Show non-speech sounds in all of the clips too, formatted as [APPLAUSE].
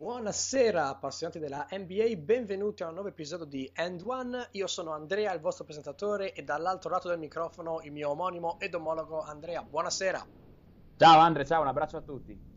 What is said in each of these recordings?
Buonasera appassionati della NBA, benvenuti a un nuovo episodio di End One. Io sono Andrea, il vostro presentatore, e dall'altro lato del microfono il mio omonimo ed omologo Andrea. Buonasera. Ciao Andrea, ciao, un abbraccio a tutti.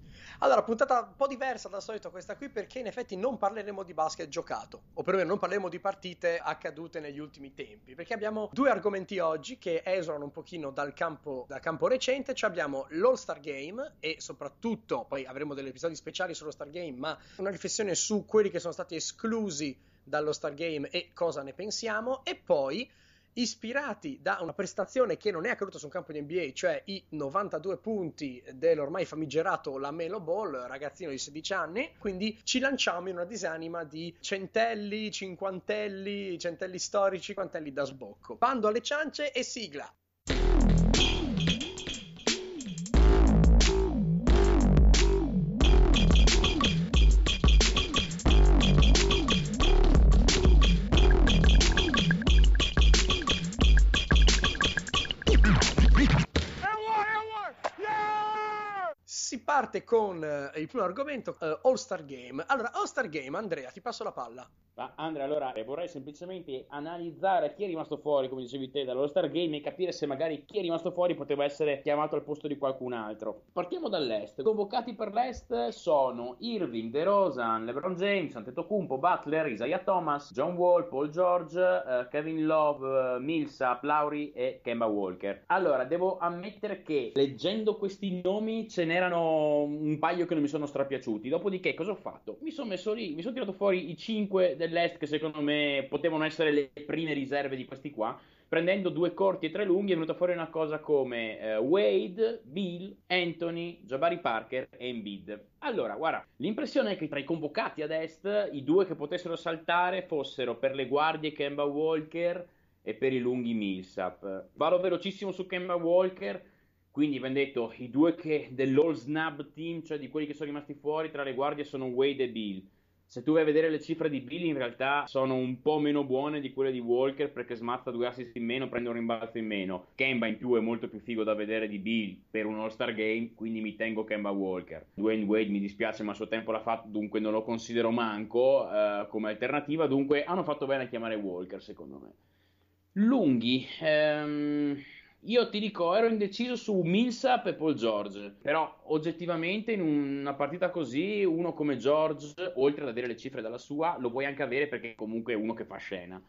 Allora, puntata un po' diversa dal solito questa qui perché in effetti non parleremo di basket giocato, o perlomeno non parleremo di partite accadute negli ultimi tempi, perché abbiamo due argomenti oggi che esulano un pochino dal campo, dal campo recente, cioè abbiamo l'All-Star Game e soprattutto, poi avremo degli episodi speciali sullo Star Game, ma una riflessione su quelli che sono stati esclusi dallo Star Game e cosa ne pensiamo, e poi ispirati da una prestazione che non è accaduta su un campo di NBA, cioè i 92 punti dell'ormai famigerato Lamelo Ball, ragazzino di 16 anni. Quindi ci lanciamo in una disanima di centelli, cinquantelli, centelli storici, cinquantelli da sbocco. Bando alle ciance e sigla. Parte con eh, il primo argomento, eh, All Star Game. Allora, All Star Game, Andrea, ti passo la palla. Ma Andrea, allora eh, vorrei semplicemente analizzare chi è rimasto fuori, come dicevi te, dall'All Star Game e capire se magari chi è rimasto fuori poteva essere chiamato al posto di qualcun altro. Partiamo dall'est. Convocati per l'est sono Irving, DeRozan, LeBron James, Antetokounmpo, Butler, Isaiah Thomas, John Wall, Paul George, uh, Kevin Love, uh, Millsap, Lauri e Kemba Walker. Allora, devo ammettere che leggendo questi nomi ce n'erano un paio che non mi sono strapiaciuti. Dopodiché cosa ho fatto? Mi sono messo lì, mi sono tirato fuori i 5 dell'Est che secondo me potevano essere le prime riserve di questi qua. Prendendo due corti e tre lunghi è venuta fuori una cosa come eh, Wade, Bill, Anthony, Jabari Parker e Embiid. Allora, guarda, l'impressione è che tra i convocati ad est i due che potessero saltare fossero per le guardie Kemba Walker e per i lunghi Millsap. Vado velocissimo su Kemba Walker. Quindi abbiamo detto i due che dell'all snub team, cioè di quelli che sono rimasti fuori tra le guardie, sono Wade e Bill se tu vai a vedere le cifre di Billy in realtà sono un po' meno buone di quelle di Walker perché smazza due assist in meno, prende un rimbalzo in meno. Kemba in più è molto più figo da vedere di Bill per un All-Star Game, quindi mi tengo Kemba Walker. Dwayne Wade mi dispiace ma a suo tempo l'ha fatto, dunque non lo considero manco uh, come alternativa, dunque hanno fatto bene a chiamare Walker secondo me. Lunghi, ehm io ti dico, ero indeciso su Millsap e Paul George, però oggettivamente in una partita così, uno come George, oltre ad avere le cifre dalla sua, lo vuoi anche avere perché comunque è uno che fa scena.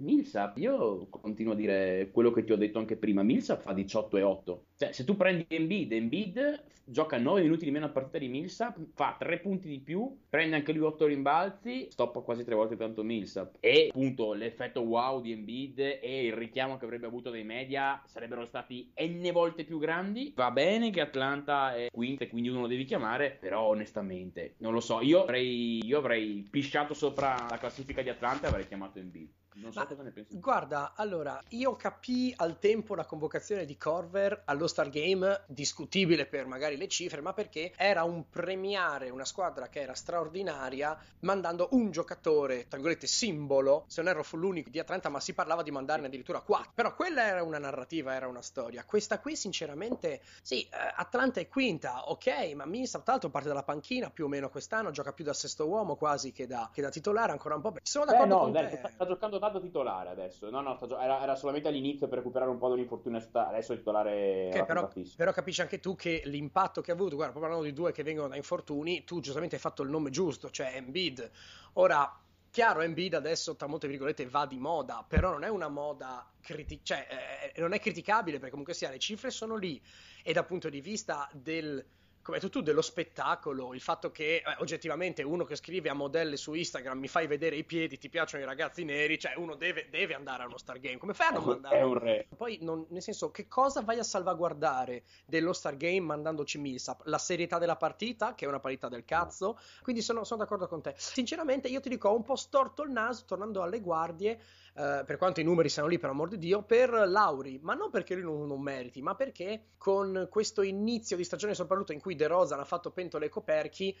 Millsap, io continuo a dire quello che ti ho detto anche prima, Millsap fa 18 e 8. Cioè, se tu prendi Embiid, Embiid gioca 9 minuti di meno a partita di Millsap, fa 3 punti di più, prende anche lui 8 rimbalzi, stoppa quasi 3 volte tanto Millsap. E appunto l'effetto wow di Embiid e il richiamo che avrebbe avuto dai media sarebbero stati n volte più grandi. Va bene che Atlanta è quinta e quindi uno lo devi chiamare, però onestamente non lo so, io avrei, io avrei pisciato sopra la classifica di Atlanta e avrei chiamato Embiid. Non so Ma, cosa ne pensi. Guarda, allora, io capii al tempo la convocazione di Corver allo Star Game, discutibile per magari le cifre, ma perché era un premiare una squadra che era straordinaria mandando un giocatore, tra virgolette, simbolo, se non ero fu l'unico di Atlanta, ma si parlava di mandarne addirittura quattro. Però quella era una narrativa, era una storia. Questa qui, sinceramente, sì, eh, Atlanta è quinta, ok, ma Millsap tra l'altro parte dalla panchina più o meno quest'anno, gioca più da sesto uomo quasi che da, che da titolare, ancora un po'. Sono d'accordo Beh, no, con te. Sta, sta giocando tanto titolare adesso. No, no, era, era, solamente all'inizio per recuperare un po' dell'infortunio. Adesso è titolare. Che però, però, capisci anche tu che l'impatto che ha avuto, guarda, parlando di due che vengono da infortuni, tu giustamente hai fatto il nome giusto, cioè Embiid. Ora, chiaro, Embiid adesso, tra molte virgolette, va di moda, però non è una moda criti- cioè, eh, non è criticabile perché comunque sia le cifre sono lì e dal punto di vista del come hai detto tu, dello spettacolo, il fatto che eh, oggettivamente uno che scrive a modelle su Instagram mi fai vedere i piedi, ti piacciono i ragazzi neri, cioè uno deve, deve andare a uno Star Game, come fai a non mandare? È un re. Poi, non, nel senso, che cosa vai a salvaguardare dello Star Game mandandoci Millsap? La serietà della partita, che è una parità del cazzo, quindi sono, sono d'accordo con te. Sinceramente io ti dico, ho un po' storto il naso, tornando alle guardie, eh, per quanto i numeri siano lì, per amor di Dio, per Lauri, ma non perché lui non, non meriti, ma perché con questo inizio di stagione soprattutto in cui De Rosa ha fatto pentole e coperchi,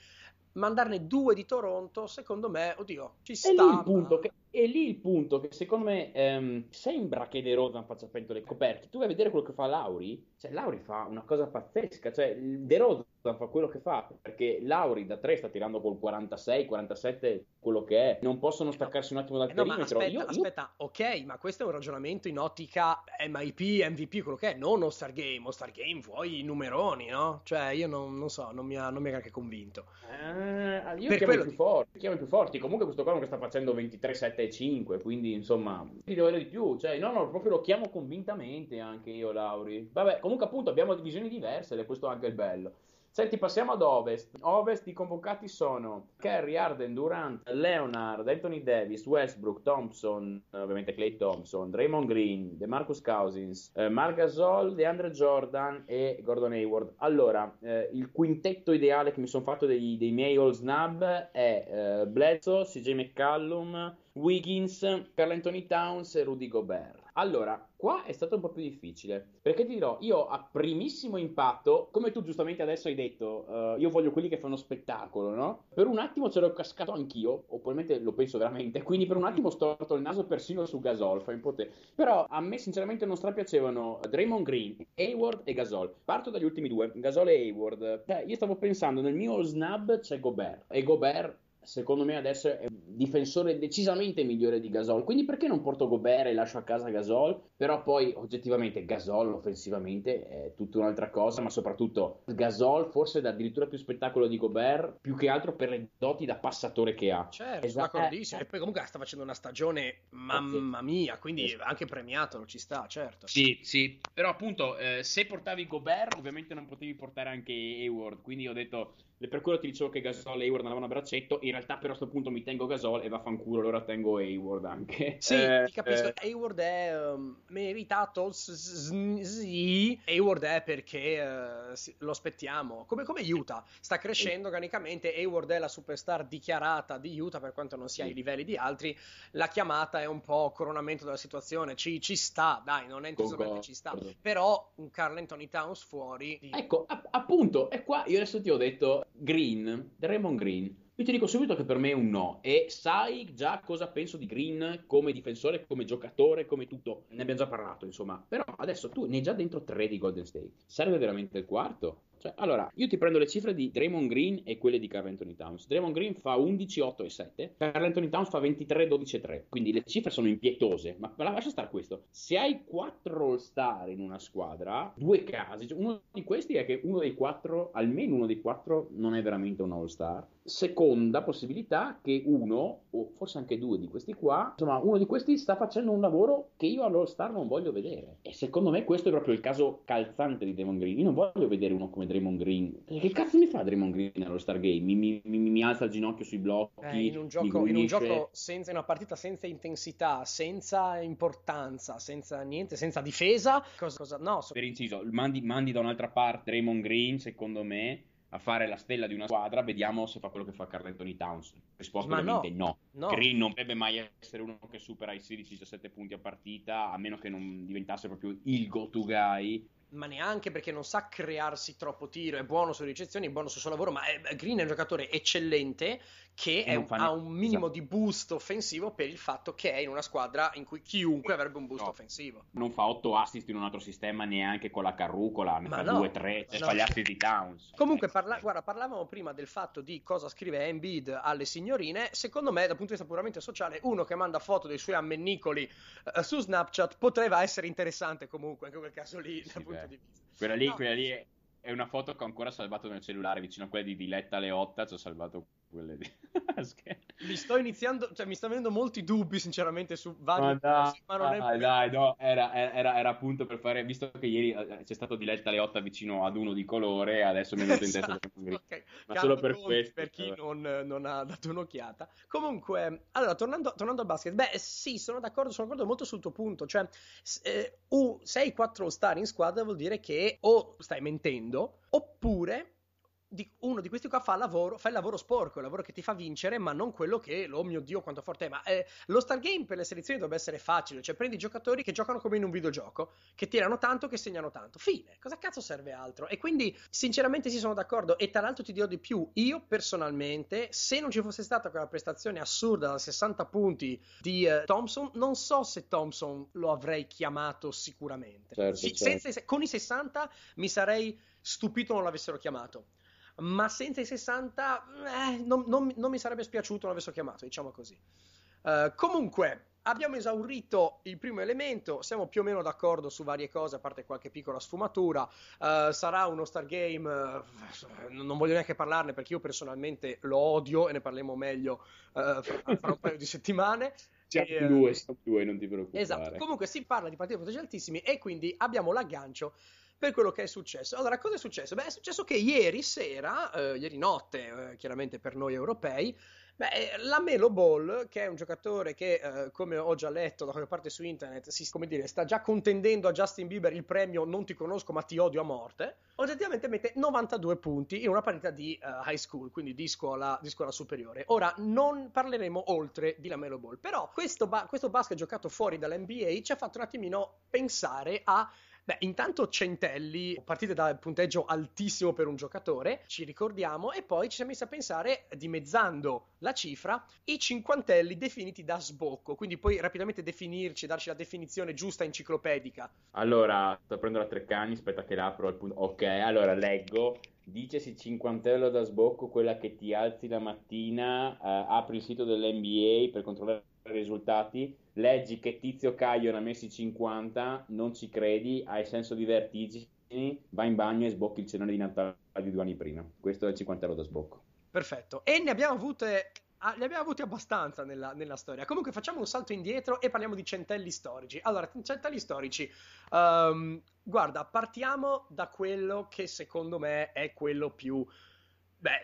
mandarne due di Toronto, secondo me, oddio, ci sta. È lì il punto che, è lì il punto che secondo me ehm, sembra che De Rozan faccia pentole coperte. Tu vai a vedere quello che fa Lauri, cioè Lauri fa una cosa pazzesca, cioè De Rozan fa quello che fa, perché Lauri da 3 sta tirando col 46, 47, quello che è. Non possono staccarsi un attimo dal Eh no, perimetro. aspetta, Io- io- aspetta, ok, ma questo è un ragionamento in ottica MIP, MVP, quello che è, non All-Star Game. All-Star Game vuoi i numeroni, no? Cioè, io non, non so, non mi ha, non mi ha neanche convinto. Eh, io Per chiamo quello i più ti- forti, chiamo i più forti. Comunque questo qua non che sta facendo 23, 7 e 5, quindi insomma, ti devo di più. Cioè, no, no, proprio lo chiamo convintamente anche io, Lauri. Vabbè, comunque appunto abbiamo divisioni diverse ed è questo anche il bello. Senti, passiamo ad Ovest. Ovest i convocati sono Kerry, Arden, Durant, Leonard, Anthony Davis, Westbrook, Thompson, eh, ovviamente Clay Thompson, Draymond Green, DeMarcus Cousins, eh, Marc Gasol, DeAndre Jordan e Gordon Hayward. Allora, eh, il quintetto ideale che mi sono fatto dei, dei miei all snub è eh, Bledsoe, CJ McCallum, Wiggins, Carl Anthony Towns e Rudy Gobert. Allora, qua è stato un po' più difficile, perché ti dirò, io a primissimo impatto, come tu giustamente adesso hai detto, eh, io voglio quelli che fanno spettacolo, no? Per un attimo c'ero cascato anch'io, o probabilmente lo penso veramente, quindi per un attimo ho storto il naso persino su Gasol, fai un po' te. Però a me sinceramente non strapiacevano Draymond Green, Hayward e Gasol. Parto dagli ultimi due, Gasol e Hayward. Cioè, io stavo pensando, nel mio snub c'è Gobert, e Gobert secondo me adesso è un difensore decisamente migliore di Gasol. Quindi perché non porto Gobert e lascio a casa Gasol? Però poi oggettivamente Gasol offensivamente è tutta un'altra cosa, ma soprattutto Gasol forse dà addirittura più spettacolo di Gobert, più che altro per le doti da passatore che ha. Certo, Esatto. d'accordissimo. E poi comunque sta facendo una stagione, mamma mia, quindi anche premiato, ci sta, certo. Sì, sì, però appunto eh, se portavi Gobert ovviamente non potevi portare anche Hayward, quindi ho detto, e per quello ti dicevo che Gasol e Hayward andavano a braccetto, in realtà però a questo punto mi tengo Gasol e vaffanculo, allora tengo Hayward anche. Sì, Eh, ti capisco. eh, Hayward è um, meritato. s- s- Sì, Hayward è perché sì, lo aspettiamo. Come, come Utah sta crescendo organicamente. Hayward è la superstar dichiarata di Utah, per quanto non sia ai livelli di altri. La chiamata è un po' coronamento della situazione. Ci, ci sta, dai, non è entusiasmante, ci sta. Però un Carl Anthony Towns fuori. di- Ecco, app- appunto, e qua io adesso ti ho detto Green, Draymond Green. Io ti dico subito che per me è un no. E sai già cosa penso di Green come difensore, come giocatore, come tutto. Ne abbiamo già parlato, insomma. Però adesso tu ne hai già dentro tre di Golden State. Serve veramente il quarto? Cioè, allora, io ti prendo le cifre di Draymond Green e quelle di Carl Anthony Towns. Draymond Green fa 11, 8 e 7. Carl Anthony Towns fa 23, 12 e 3. Quindi le cifre sono impietose. Ma ma lascia stare questo. Se hai 4 All-Star in una squadra, due casi. Cioè, uno di questi è che uno dei quattro, almeno uno dei quattro, non è veramente un All-Star. Seconda possibilità che uno, o forse anche due di questi qua, insomma, uno di questi sta facendo un lavoro che io all'All-Star non voglio vedere. E secondo me questo è proprio il caso calzante di Draymond Green. Io non voglio vedere uno come Draymond Green. Che cazzo mi fa Draymond Green all'All-Star Game? Mi, mi- mi- mi alza il ginocchio sui blocchi, Eh, in un gioco, in un gioco senza in una partita senza intensità, senza importanza, senza niente, senza difesa, cosa, cosa- no, so- Per inciso, mandi, mandi da un'altra parte Draymond Green, secondo me, a fare la stella di una squadra, vediamo se fa quello che fa Carl Anthony Towns. Risposta Ma ovviamente no. no. Green non dovrebbe mai essere uno che supera i 16-17 punti a partita, a meno che non diventasse proprio il go-to guy. Ma neanche perché non sa crearsi troppo tiro, è buono sulle ricezioni, è buono sul suo lavoro, ma è- Green è un giocatore eccellente che fa ha un minimo esatto. di boost offensivo per il fatto che è in una squadra in cui chiunque avrebbe un boost No. offensivo. Non fa 8 assist in un altro sistema neanche con la carrucola, ne Ma fa no, 2-3, cioè no. fa gli assist di Towns. Comunque, Eh, parla- guarda, parlavamo prima del fatto di cosa scrive Embiid alle signorine. Secondo me, dal punto di vista puramente sociale, uno che manda foto dei suoi ammennicoli eh, su Snapchat poteva essere interessante comunque, anche in quel caso lì, Sì, dal punto beh. di vista. Quella lì, No. quella lì è, è una foto che ho ancora salvato nel cellulare, vicino a quella di Diletta Leotta, ci ho salvato quelle di... [LAUGHS] Mi sto iniziando, cioè mi sta venendo molti dubbi, sinceramente, su vari Ma dai, cose, ma non è dai, dai, no, era, era- era appunto per fare, visto che ieri eh, c'è stato Diletta Leotta vicino ad uno di colore, adesso mi è venuto in testa Esatto, Draymond Green. ok. Ma solo per questo, per chi vabbè. non, non ha dato un'occhiata. Comunque, allora, tornando, tornando al basket, beh, sì, sono d'accordo, sono d'accordo molto sul tuo punto. Cioè, eh, uh, 6-4 star in squadra vuol dire che o stai mentendo, oppure di, uno di questi qua fa, lavoro, fa il lavoro sporco, il lavoro che ti fa vincere, ma non quello che, oh mio Dio, quanto forte è. Ma eh, lo Star Game per le selezioni dovrebbe essere facile, cioè prendi giocatori che giocano come in un videogioco, che tirano tanto, che segnano tanto. Fine, cosa cazzo serve altro? E quindi, sinceramente, sì, sono d'accordo. E tra l'altro ti dirò di più, io personalmente, se non ci fosse stata quella prestazione assurda da 60 punti di uh, Thompson, non so se Thompson lo avrei chiamato sicuramente. Certo, sì, certo. Senza, con i 60 mi sarei stupito non l'avessero chiamato ma senza i 60 eh, non, non, non, mi sarebbe spiaciuto non l'avessero chiamato, diciamo così. Uh, comunque, abbiamo esaurito il primo elemento, siamo più o meno d'accordo su varie cose, a parte qualche piccola sfumatura. Uh, sarà uno Stargame, uh, non voglio neanche parlarne perché io personalmente lo odio e ne parleremo meglio fra, fra, un paio di settimane. Siamo e, due, siamo due, non ti preoccupare. Esatto, comunque si parla di partite punteggi altissimi e quindi abbiamo l'aggancio per quello che è successo. Allora, cosa è successo? Beh, è successo che ieri sera, eh, ieri notte, eh, chiaramente per noi europei, Beh, la Melo Ball, che è un giocatore che, eh, come ho già letto da qualche parte su internet, si, dire, sta già contendendo a Justin Bieber il premio Non ti conosco ma ti odio a morte, oggettivamente mette 92 punti in una partita di uh, high school, quindi di scuola, di scuola, superiore. Ora, non parleremo oltre di la Melo Ball, però questo, ba- questo basket giocato fuori dall'NBA ci ha fatto un attimino pensare a Beh, intanto Centelli, partite da punteggio altissimo per un giocatore, ci ricordiamo, e poi ci siamo messi a pensare, dimezzando la cifra, i cinquantelli definiti da sbocco, quindi poi rapidamente definirci, darci la definizione giusta enciclopedica. Allora, sto prendendo la Treccani, aspetta che l'apro al punto. Ok, allora leggo. Dicesi cinquantello da sbocco, quella che ti alzi la mattina, eh, apri il sito dell'NBA per controllare i risultati leggi che Tizio Caio ne ha messi 50, non ci credi, hai senso di vertigini, vai in bagno e sbocchi il cenone di Natale di due anni prima. Questo è il 50 euro da sbocco. Perfetto. E ne abbiamo avute li abbiamo avuti abbastanza nella, nella, storia. Comunque facciamo un salto indietro e parliamo di centelli storici. Allora, centelli storici. Um, guarda, partiamo da quello che secondo me è quello più... Beh,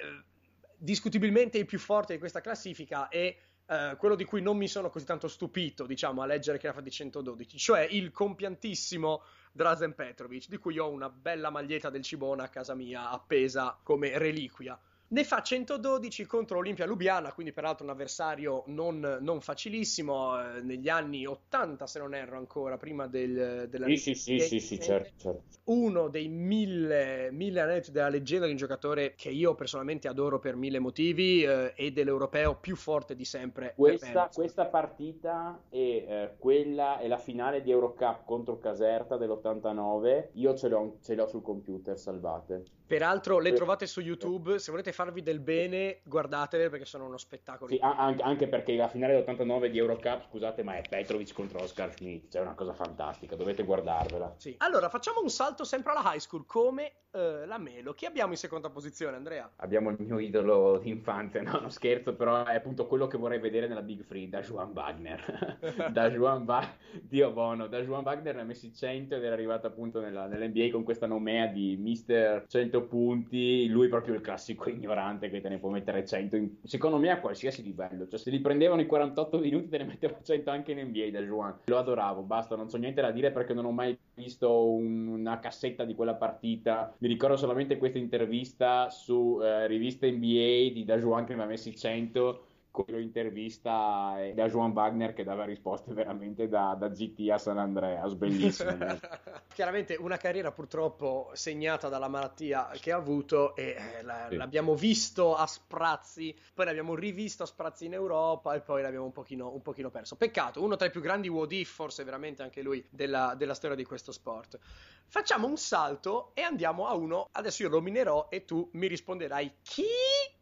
discutibilmente il più forte di questa classifica e Uh, quello di cui non mi sono così tanto stupito, diciamo, a leggere che era di 112, cioè il compiantissimo Drazen Petrovic, di cui ho una bella maglietta del Cibona a casa mia appesa come reliquia. Ne fa 112 contro Olimpia Lubiana, quindi peraltro un avversario non, non facilissimo, eh, negli anni 80 se non erro ancora, prima del, della... Sì, sì, sì, sì, sì, certo, certo. Uno dei mille, mille aneddoti della leggenda di un giocatore che io personalmente adoro per mille motivi eh, e dell'europeo più forte di sempre. Questa, questa partita e eh, quella è la finale di Eurocup contro Caserta dell'89, io ce l'ho, ce l'ho sul computer salvate. Peraltro le trovate su YouTube, se volete farvi del bene guardatele perché sono uno spettacolo. Sì, anche perché la finale dell'89 di Eurocup, scusate, ma è Petrovic contro Oscar Schmidt, cioè è una cosa fantastica, dovete guardarvela. Sì. Allora, facciamo un salto sempre alla high school, come uh, la Melo. Chi abbiamo in seconda posizione, Andrea? Abbiamo il mio idolo di infanzia, no, non scherzo, però è appunto quello che vorrei vedere nella Big Free, da Juan Wagner. [LAUGHS] da Juan Wagner, Dio buono, da Juan Wagner ne ha messi 100 ed era arrivato appunto nella, nell'NBA con questa nomea di Mister 100 100 punti, lui è proprio il classico ignorante che te ne può mettere 100, in, secondo me a qualsiasi livello, cioè se li prendevano i 48 minuti te ne metteva 100 anche in NBA da Juan, lo adoravo, basta, non so niente da dire perché non ho mai visto un, una cassetta di quella partita, mi ricordo solamente questa intervista su eh, riviste NBA di Da Juan che mi ha messi 100 con l'intervista da Joan Wagner che dava risposte veramente da, da GT a San Andreas, bellissime. [LAUGHS] Chiaramente una carriera purtroppo segnata dalla malattia che ha avuto e eh, la, sì. l'abbiamo visto a sprazzi, poi l'abbiamo rivisto a sprazzi in Europa e poi l'abbiamo un pochino, un pochino perso. Peccato, uno tra i più grandi what if, forse veramente anche lui, della, della storia di questo sport. Facciamo un salto e andiamo a uno, adesso io lo minerò e tu mi risponderai chi?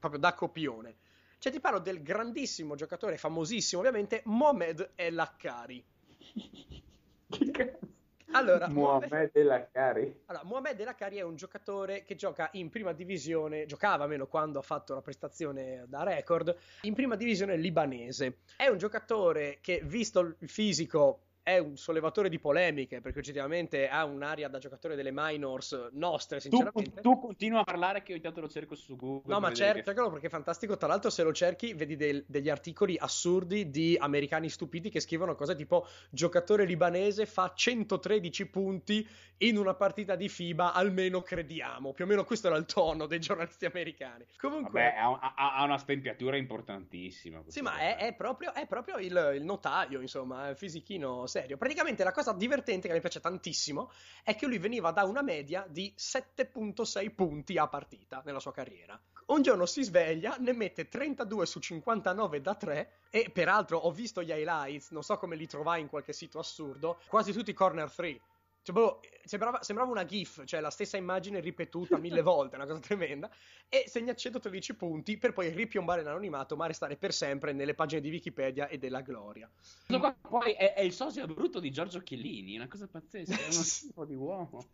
Proprio da copione. Cioè ti parlo del grandissimo giocatore, famosissimo ovviamente, Mohamed El Akkari. che cazzo? Allora, Mohamed El Akkari. Allora, Mohamed El Akkari è un giocatore che gioca in prima divisione, giocava almeno quando ha fatto la prestazione da record, in prima divisione libanese. È un giocatore che, visto il fisico è un sollevatore di polemiche perché oggettivamente ha un'aria da giocatore delle minors nostre, sinceramente. Tu, tu continua a parlare che io intanto lo cerco su Google. No, ma certo, che... perché è fantastico. Tra l'altro, se lo cerchi, vedi del, degli articoli assurdi di americani stupidi che scrivono cose tipo giocatore libanese fa 113 punti in una partita di FIBA, almeno crediamo. Più o meno questo era il tono dei giornalisti americani. Comunque, Vabbè, ha, ha, ha una stempiatura importantissima. Sì, ma è, è, proprio, è proprio il, il, notaio, insomma, il fisichino serio. Praticamente la cosa divertente che mi piace tantissimo è che lui veniva da una media di 7.6 punti a partita nella sua carriera. Un giorno si sveglia, ne mette 32 su 59 da 3 e peraltro ho visto gli highlights, non so come li trovai in qualche sito assurdo, quasi tutti corner 3 cioè, boh, sembrava, sembrava, una GIF, cioè la stessa immagine ripetuta mille [LAUGHS] volte, una cosa tremenda. E segna 113 punti per poi ripiombare l'anonimato, ma restare per sempre nelle pagine di Wikipedia e della gloria. Qua, poi è, è, il socio brutto di Giorgio Chiellini, una cosa pazzesca, è uno [LAUGHS] schifo di uomo.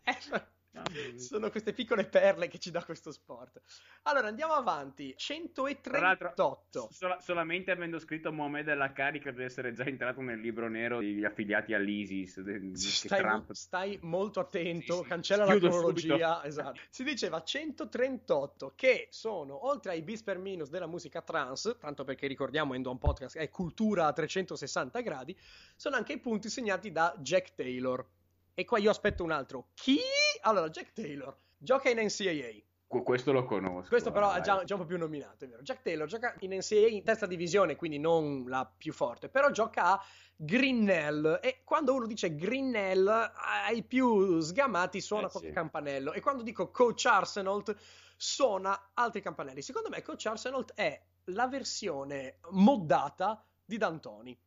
Sono queste piccole perle che ci dà questo sport. Allora andiamo avanti. 138. Sol- solamente avendo scritto Mohamed alla carica deve essere già entrato nel libro nero degli affiliati all'ISIS. De- stai, mo- stai, molto attento, sì, sì. cancella Chiudo la cronologia. Esatto. Si diceva 138 che sono oltre ai bis per minus della musica trans, tanto perché ricordiamo Endo un podcast è cultura a 360 gradi, sono anche i punti segnati da Jack Taylor. E qua io aspetto un altro. Chi? Allora, Jack Taylor gioca in NCAA. Questo lo conosco. Questo però è già, già, un po' più nominato, è vero. Jack Taylor gioca in NCAA in terza divisione, quindi non la più forte, però gioca a Grinnell e quando uno dice Grinnell ai più sgamati suona eh, qualche sì. campanello e quando dico Coach Arsenault suona altri campanelli. Secondo me Coach Arsenault è la versione moddata di D'Antoni.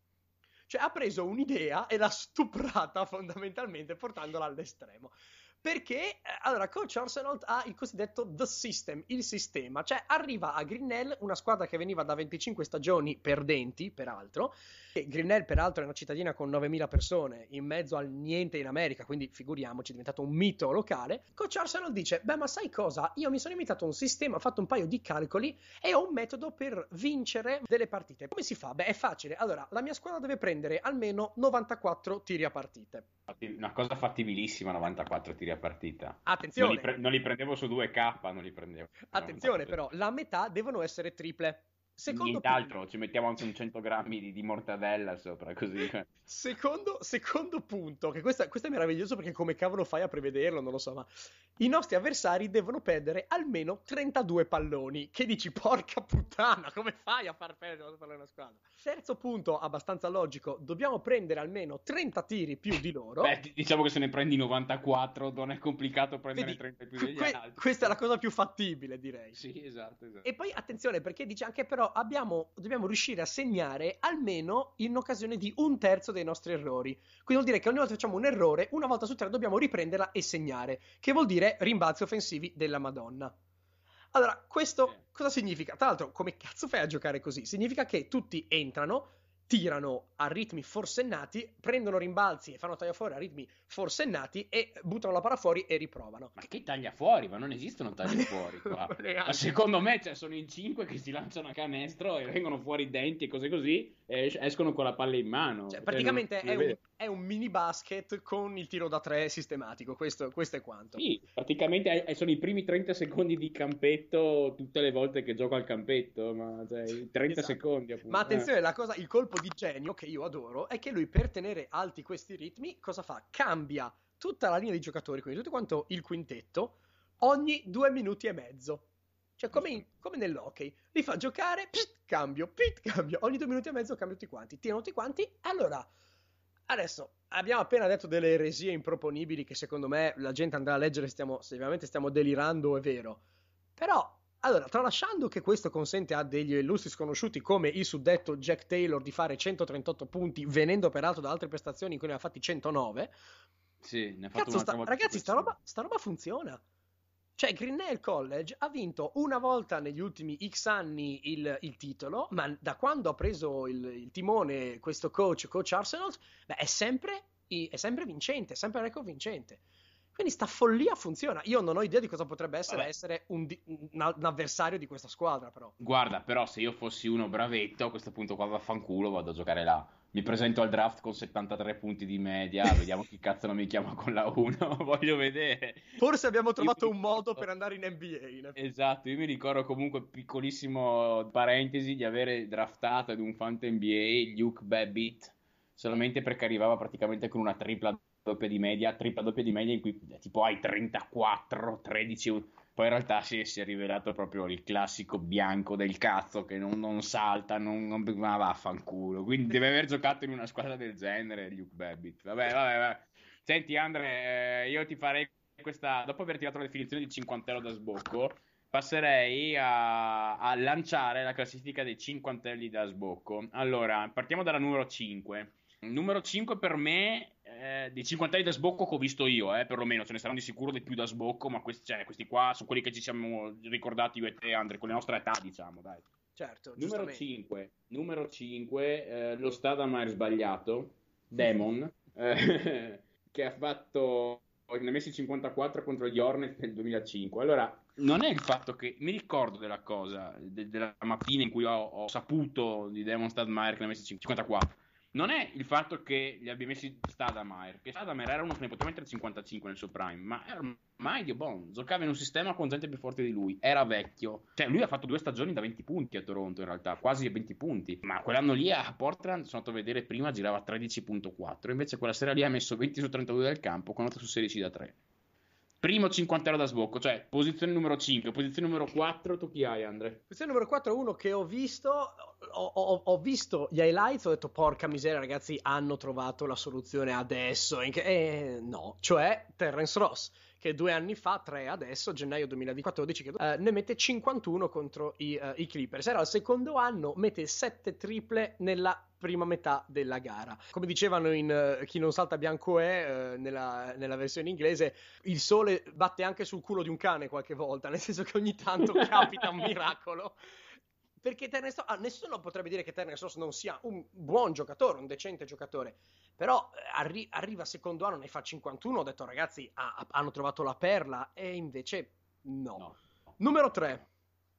Cioè ha preso un'idea e l'ha stuprata [LAUGHS] fondamentalmente portandola all'estremo. Perché, eh, allora, Coach Arsenal ha il cosiddetto The System, il sistema, cioè arriva a Grinnell, una squadra che veniva da 25 stagioni perdenti, peraltro, Grinnell peraltro è una cittadina con 9.000 persone, in mezzo al niente in America, quindi figuriamoci, è diventato un mito locale. Coach Arsenal dice, beh ma sai cosa, io mi sono inventato un sistema, ho fatto un paio di calcoli e ho un metodo per vincere delle partite. Come si fa? Beh, è facile. Allora, la mia squadra deve prendere almeno 94 tiri a partite. Una cosa fattibilissima, 94 tiri a partita. Attenzione. Non li, pre- non li prendevo su 2K, non li prendevo. Attenzione però, la metà devono essere triple. Secondo Nient'altro, punto... ci mettiamo anche un 100 grammi di, di mortadella sopra, così. [LAUGHS] secondo, secondo punto, che questo, questo, è meraviglioso perché come cavolo fai a prevederlo, non lo so, ma i nostri avversari devono perdere almeno 32 palloni. Che dici, porca puttana, come fai a far perdere una pallone una squadra? Terzo punto, abbastanza logico, dobbiamo prendere almeno 30 tiri più di loro. Beh, diciamo che se ne prendi 94 non è complicato prendere Vedi, 30 più degli que- altri. Questa è la cosa più fattile, direi. Sì, esatto, esatto. E poi attenzione, perché dice anche però abbiamo, dobbiamo riuscire a segnare almeno in occasione di un terzo dei nostri errori. Quindi vuol dire che ogni volta che facciamo un errore, una volta su tre dobbiamo riprenderla e segnare, che vuol dire rimbalzi offensivi della Madonna. Allora, questo cosa significa? Tra l'altro, come cazzo fai a giocare così? Significa che tutti entrano, tirano a ritmi forsennati, prendono rimbalzi e fanno taglia fuori a ritmi forsennati e buttano la palla fuori e riprovano. Ma che taglia fuori? Ma non esistono tagli [LAUGHS] fuori qua. Ma secondo me cioè, sono in cinque che si lanciano a canestro e vengono fuori i denti e cose così e escono con la palla in mano. Cioè, cioè praticamente non, non è, un, è, un, mini basket con il tiro da tre sistematico, questo, questo è quanto. Sì, praticamente sono i primi 30 secondi di campetto tutte le volte che gioco al campetto, ma cioè, 30 esatto. secondi appunto. Ma attenzione, eh. la cosa, il colpo di genio che io adoro è che lui per tenere alti questi ritmi cosa fa? Cambia tutta la linea di giocatori, quindi tutto quanto il quintetto, ogni due minuti e mezzo. Cioè, come, in, come nell'hockey, li fa giocare, pst, cambio, pst, cambio, ogni due minuti e mezzo cambio tutti quanti, tirano tutti quanti. Allora, adesso abbiamo appena detto delle eresie improponibili che secondo me la gente andrà a leggere, stiamo, se veramente stiamo delirando, è vero. Però allora, tralasciando che questo consente a degli illustri sconosciuti come il suddetto Jack Taylor di fare 138 punti, venendo peraltro da altre prestazioni in cui ne ha fatti 109. Sì, ne ha fatto Cazzo, sta, ragazzi, sta roba, sta roba, funziona. Cioè, Grinnell College ha vinto una volta negli ultimi X anni il, il titolo, ma da quando ha preso il, il timone questo coach, coach Arsenal, beh, è sempre, è sempre vincente, è sempre record vincente. Quindi sta follia funziona. Io non ho idea di cosa potrebbe essere Vabbè. essere un, un, un, avversario di questa squadra, però. Guarda, però se io fossi uno bravetto, a questo punto qua vaffanculo, vado a giocare là. Mi presento al draft con 73 punti di media, vediamo chi cazzo non mi chiama con la 1, [LAUGHS] voglio vedere. Forse abbiamo trovato un modo per andare in NBA. Esatto, io mi ricordo comunque, piccolissimo parentesi, di avere draftato ad un fan NBA Luke Babbitt, solamente perché arrivava praticamente con una tripla doppia di media, tripla doppia di media in cui tipo hai 34, 13 poi in realtà si, si, è rivelato proprio il classico bianco del cazzo che non, non salta, non, non, ma vaffanculo. Quindi deve aver giocato in una squadra del genere Luke Babbitt. Vabbè, vabbè, vabbè. Senti Andre, eh, io ti farei questa, dopo aver tirato la definizione di cinquantello da sbocco, passerei a, a lanciare la classifica dei cinquantelli da sbocco. Allora, partiamo dalla numero 5. Numero 5 per me eh, dei 50 anni da sbocco che ho visto io, eh, perlomeno ce ne saranno di sicuro di più da sbocco, ma questi, cioè, questi qua sono quelli che ci siamo ricordati io e te, Andre, con le nostre età, diciamo, dai. Certo, numero 5, numero 5 eh, lo Stadamar sbagliato, Demon, [LAUGHS] eh, che ha fatto ne ha messi 54 contro gli Hornets nel 2005. Allora, non è il fatto che mi ricordo della cosa, de- della mattina in cui ho, ho saputo di Demon Stadmeyer che ne ha messi 54 non è il fatto che li abbia messi Stadameyer, che Stadameyer era uno che ne poteva mettere 55 nel suo prime, ma era ormai Dio bon, giocava in un sistema con gente più forte di lui, era vecchio, cioè lui ha fatto due stagioni da 20 punti a Toronto in realtà, quasi 20 punti, ma quell'anno lì a Portland, sono andato a vedere prima, girava 13.4, invece quella sera lì ha messo 20 su 32 del campo con 8 su 16 da 3. Primo 50 da sbocco, cioè posizione numero 5, posizione numero 4, tu chi hai Andre? Posizione numero 4 è uno che ho visto, ho, ho, ho, visto gli highlights, ho detto porca miseria ragazzi, hanno trovato la soluzione adesso, e eh, no, cioè Terence Ross che due anni fa, tre adesso, gennaio 2014, che, eh, ne mette 51 contro i, uh, i Clippers. Era il secondo anno, mette 7 triple nella prima metà della gara. Come dicevano in uh, Chi non salta bianco è, uh, nella, nella, versione inglese, il sole batte anche sul culo di un cane qualche volta, nel senso che ogni tanto [LAUGHS] capita un miracolo perché Terence ah, nessuno potrebbe dire che Terence Ross non sia un buon giocatore, un decente giocatore, però eh, arri- arriva secondo anno, ne fa 51, ho detto ragazzi ah, hanno trovato la perla e invece no. no. Numero 3.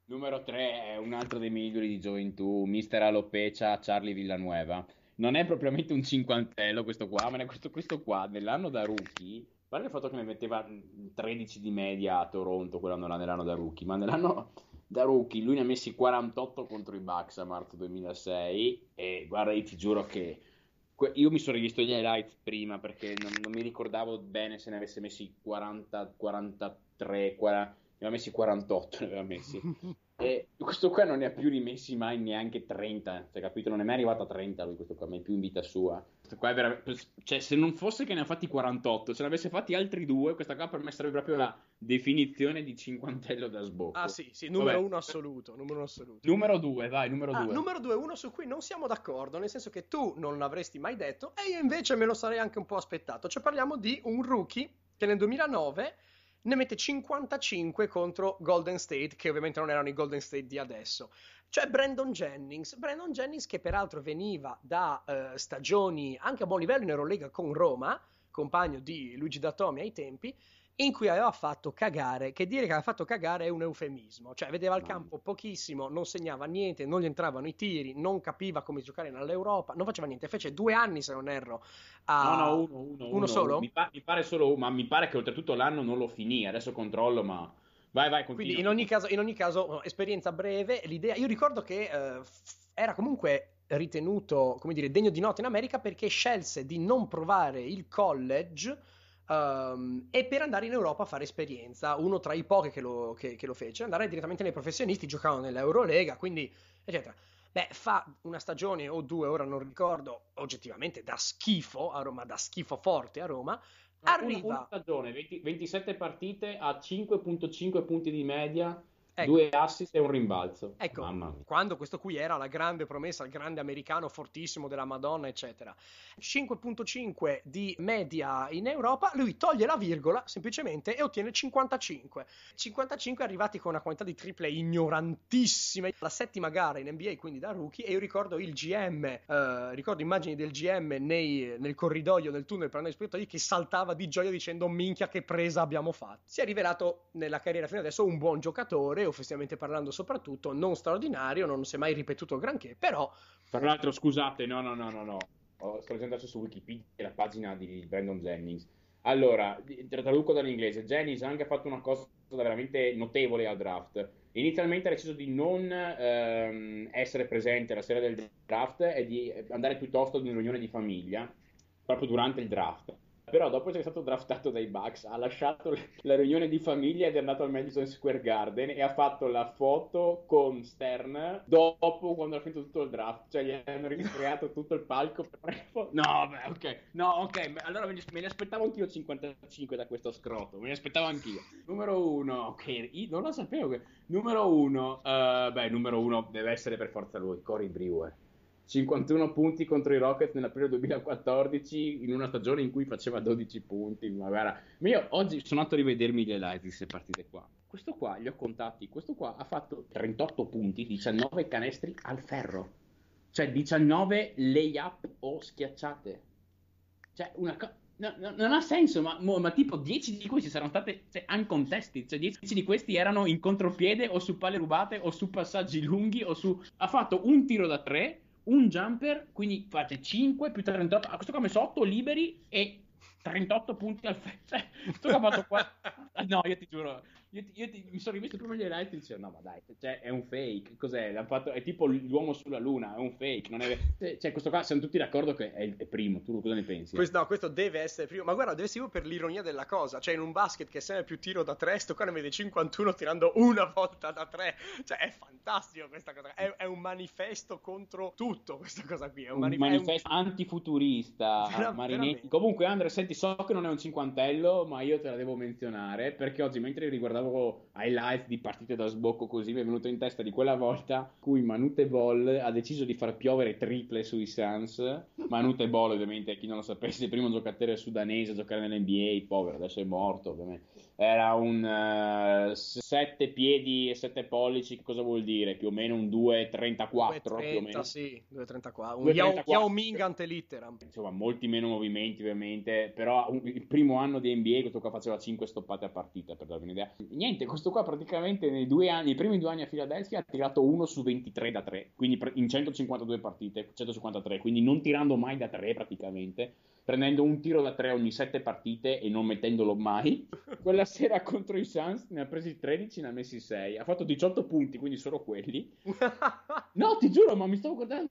Numero 3 è un altro dei migliori di gioventù, Mister Alopecia, Charlie Villanueva. Non è propriamente un cinquantello questo qua, ma è questo, questo qua nell'anno da rookie a parte il fatto che ne metteva 13 di media a Toronto quell'anno là nell'anno da rookie, ma nell'anno da rookie lui ne ha messi 48 contro i Bucks a marzo 2006 e guarda io ti giuro che io mi sono rivisto gli highlights prima perché non, non mi ricordavo bene se ne avesse messi 40, 43, 40, ne aveva messi 48 ne aveva messi [LAUGHS] e questo qua non ne ha più rimessi mai neanche 30 cioè capito non è mai arrivato a 30 lui questo qua mai più in vita sua qua è veramente, cioè, se non fosse che ne ha fatti 48, se ne avesse fatti altri due, questa qua per me sarebbe proprio la definizione di cinquantello da sbocco. Ah, sì, sì, numero Vabbè. uno assoluto. Numero assoluto. Numero due, vai, numero ah, due. Numero due, uno su cui non siamo d'accordo, nel senso che tu non l'avresti mai detto e io invece me lo sarei anche un po' aspettato. Cioè, parliamo di un rookie che nel 2009 ne mette 55 contro Golden State, che ovviamente non erano i Golden State di adesso. Cioè Brandon Jennings, Brandon Jennings che peraltro veniva da uh, stagioni anche a buon livello in Eurolega con Roma, compagno di Luigi D'Atomi ai tempi, in cui aveva fatto cagare, che dire che aveva fatto cagare è un eufemismo, cioè vedeva il campo pochissimo, non segnava niente, non gli entravano i tiri, non capiva come giocare nell'Europa, non faceva niente, fece due anni se non erro. A... No, no, uno, uno, uno, uno solo? Mi, pa- mi, pare solo uno, ma mi pare che oltretutto l'anno non lo finì, adesso controllo, ma... Vai, vai, continua. Quindi in ogni caso, in ogni caso esperienza breve, l'idea... Io ricordo che eh, era comunque ritenuto, come dire, degno di nota in America perché scelse di non provare il college Um, e per andare in Europa a fare esperienza, uno tra i pochi che lo, che, che lo fece, andare direttamente nei professionisti, giocavano nell'Eurolega, quindi eccetera. Beh, fa una stagione o due, ora non ricordo, oggettivamente da schifo a Roma, da schifo forte a Roma. Arriva... Una, una stagione, 20, 27 partite a 5.5 punti di media, Ecco. Due assist e un rimbalzo. Ecco, quando questo qui era la grande promessa, il grande americano fortissimo della Madonna, eccetera. 5.5 di media in Europa, lui toglie la virgola semplicemente e ottiene 55. 55 arrivati con una quantità di triple ignorantissime. La settima gara in NBA, quindi da rookie, e io ricordo il GM, eh, ricordo immagini del GM nei, nel corridoio, nel tunnel per andare in spogliatoio che saltava di gioia dicendo minchia che presa abbiamo fatto. Si è rivelato nella carriera fino adesso un buon giocatore offensivamente parlando soprattutto, non straordinario, non si è mai ripetuto granché, però... Tra l'altro, scusate, no, no, no, no, no. sto leggendo adesso su Wikipedia la pagina di Brandon Jennings. Allora, traduco dall'inglese, Jennings anche ha fatto una cosa veramente notevole al draft. Inizialmente ha deciso di non ehm, essere presente alla sera del draft e di andare piuttosto ad una riunione di famiglia proprio durante il draft però dopo essere stato draftato dai Bucks ha lasciato la riunione di famiglia ed è andato al Madison Square Garden e ha fatto la foto con Stern dopo quando ha finito tutto il draft. Cioè gli hanno ricreato tutto il palco per... no beh ok. No ok. Allora me ne, aspettavo anch'io 55 da questo scroto. Me ne aspettavo anch'io. Numero uno ok. Non lo sapevo numero uno uh, beh numero uno deve essere per forza lui Cory Brewer 51 punti contro i Rockets nell'aprile 2014 in una stagione in cui faceva 12 punti. Ma guarda, io oggi sono andato a rivedermi le highlights di queste partite qua. Questo qua li ho contati. Questo qua ha fatto 38 punti, 19 canestri al ferro, cioè 19 layup o schiacciate. Cioè, una cosa. No, no, non ha senso, ma, ma, tipo 10 di questi saranno state cioè, uncontested, cioè 10 di questi erano in contropiede o su palle rubate o su passaggi lunghi o su... Ha fatto un tiro da 3 un jumper, quindi fate 5 più 38, a questo qua ho messo 8 liberi e 38 punti al fe- cioè, sto che ha fatto qua [LAUGHS] no io ti giuro io, ti, io ti, mi sono rivisto prima gli highlights e dicevo no ma dai cioè, è un fake cos'è? Fatto, è tipo l'uomo sulla luna è un fake non è cioè questo qua siamo tutti d'accordo che è il è primo tu cosa ne pensi? Questo, no questo deve essere primo ma guarda deve essere per l'ironia della cosa cioè in un basket che è sempre più tiro da 3 sto qua ne vede 51 tirando una volta da 3 cioè è fantastico questa cosa è, è un manifesto contro tutto questa cosa qui è un, un manif- manifesto un... antifuturista [LAUGHS] Vera- Marinetti. comunque Andre senti so che non è un cinquantello ma io te la devo menzionare perché oggi mentre riguardavo guardavo highlights di partite da sbocco così mi è venuto in testa di quella volta cui Manute Ball ha deciso di far piovere triple sui Suns. Manute Ball, ovviamente, chi non lo sapesse, il primo giocatore sudanese a giocare nell'NBA, povero, adesso è morto, ovviamente era un 7 uh, piedi e 7 pollici, che cosa vuol dire? Più o meno un 2,34 2,30, più o meno. sì, 2,34. Un Yao, Yao Ming ante litteram. Insomma, molti meno movimenti ovviamente, però un, il primo anno di NBA questo qua faceva 5 stoppate a partita, per darvi un'idea. Niente, questo qua praticamente nei, due anni, nei primi due anni a Philadelphia ha tirato 1 su 23 da 3, quindi in 152 partite, 153, quindi non tirando mai da 3 praticamente prendendo un tiro da tre ogni sette partite e non mettendolo mai. Quella [LAUGHS] sera contro i Suns ne ha presi 13, ne ha messi 6. Ha fatto 18 punti, quindi solo quelli. [LAUGHS] No, ti giuro, ma mi stavo guardando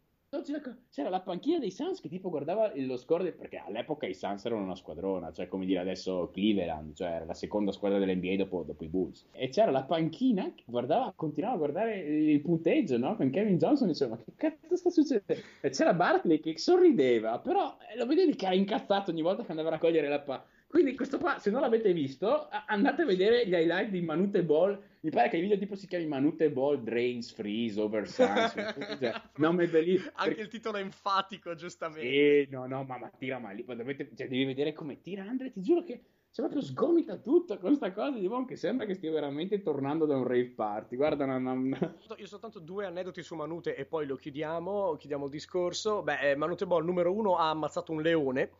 c'era la panchina dei Suns che tipo guardava lo score, perché all'epoca i Suns erano una squadrona, cioè come dire adesso Cleveland, cioè la seconda squadra dell'NBA dopo, dopo i Bulls. E c'era la panchina che guardava, continuava a guardare il punteggio, no? Con Kevin Johnson diceva, ma che cazzo sta succedendo? E c'era Barkley che sorrideva, però eh, lo vedevi che era incazzato ogni volta che andava a raccogliere la palla. Quindi questo qua, se non l'avete visto, andate a vedere gli highlight di Manute Ball. Mi pare che il video tipo si chiami Manute Ball Drains Freeze Over Sans. cioè, non mi bellissimo. Anche il titolo è enfatico, giustamente. Eh, no, no, ma, ma tira mai. Dovete, cioè, devi vedere come tira Andre. Ti giuro che cioè, proprio sgomita tutto con questa cosa di Von che sembra che stia veramente tornando da un rave party. Guarda, no, no, io soltanto due aneddoti su Manute e poi lo chiudiamo. Chiudiamo il discorso. Beh, eh, Manute Ball numero uno ha ammazzato un leone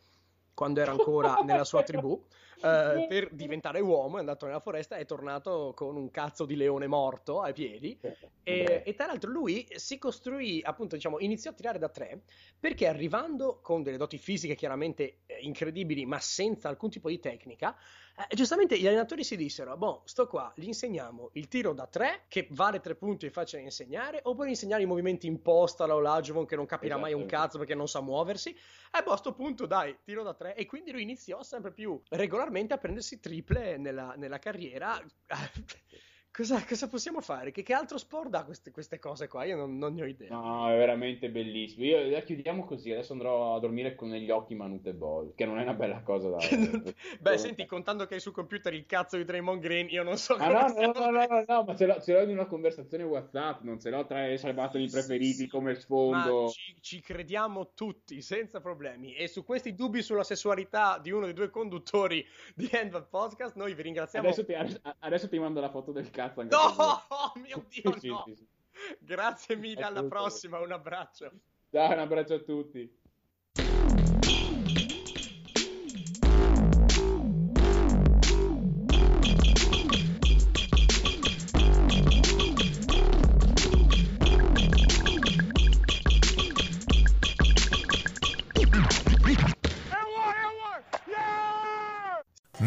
quando era ancora nella sua tribù, eh, per diventare uomo è andato nella foresta e è tornato con un cazzo di leone morto ai piedi. E, e tra l'altro lui si costruì, appunto diciamo, iniziò a tirare da tre perché arrivando con delle doti fisiche chiaramente eh, incredibili ma senza alcun tipo di tecnica, eh, giustamente gli allenatori si dissero, boh, sto qua, gli insegniamo il tiro da tre, che vale tre punti e facile da insegnare, oppure insegnare i movimenti in posta alla Olagevon che non capirà esatto. mai un cazzo perché non sa muoversi. E boh, a sto punto dai, tiro da tre. E quindi lui iniziò sempre più regolarmente a prendersi triple nella, nella carriera. [LAUGHS] Cosa, cosa, possiamo fare? Che, che, altro sport ha queste, queste cose qua? Io non, non, ne ho idea. No, è veramente bellissimo. Io la chiudiamo così. Adesso andrò a dormire con negli occhi Manute Ball, che non è una bella cosa da. [LAUGHS] Beh, senti, contando che hai sul computer il cazzo di Draymond Green, io non so ah, come. No, no, no, no, no, ma ce l'ho, ce l'ho, in una conversazione WhatsApp, non ce l'ho tra i salvatoni preferiti come sfondo. Ci, ci, crediamo tutti, senza problemi. E su questi dubbi sulla sessualità di uno dei due conduttori di End Podcast, noi vi ringraziamo. Adesso ti, adesso ti mando la foto del cazzo cazzo anche No, [LAUGHS] mio [LAUGHS] Dio, sì, no. Sì, sì, Grazie mille, alla prossima, un abbraccio. Ciao, un abbraccio a tutti.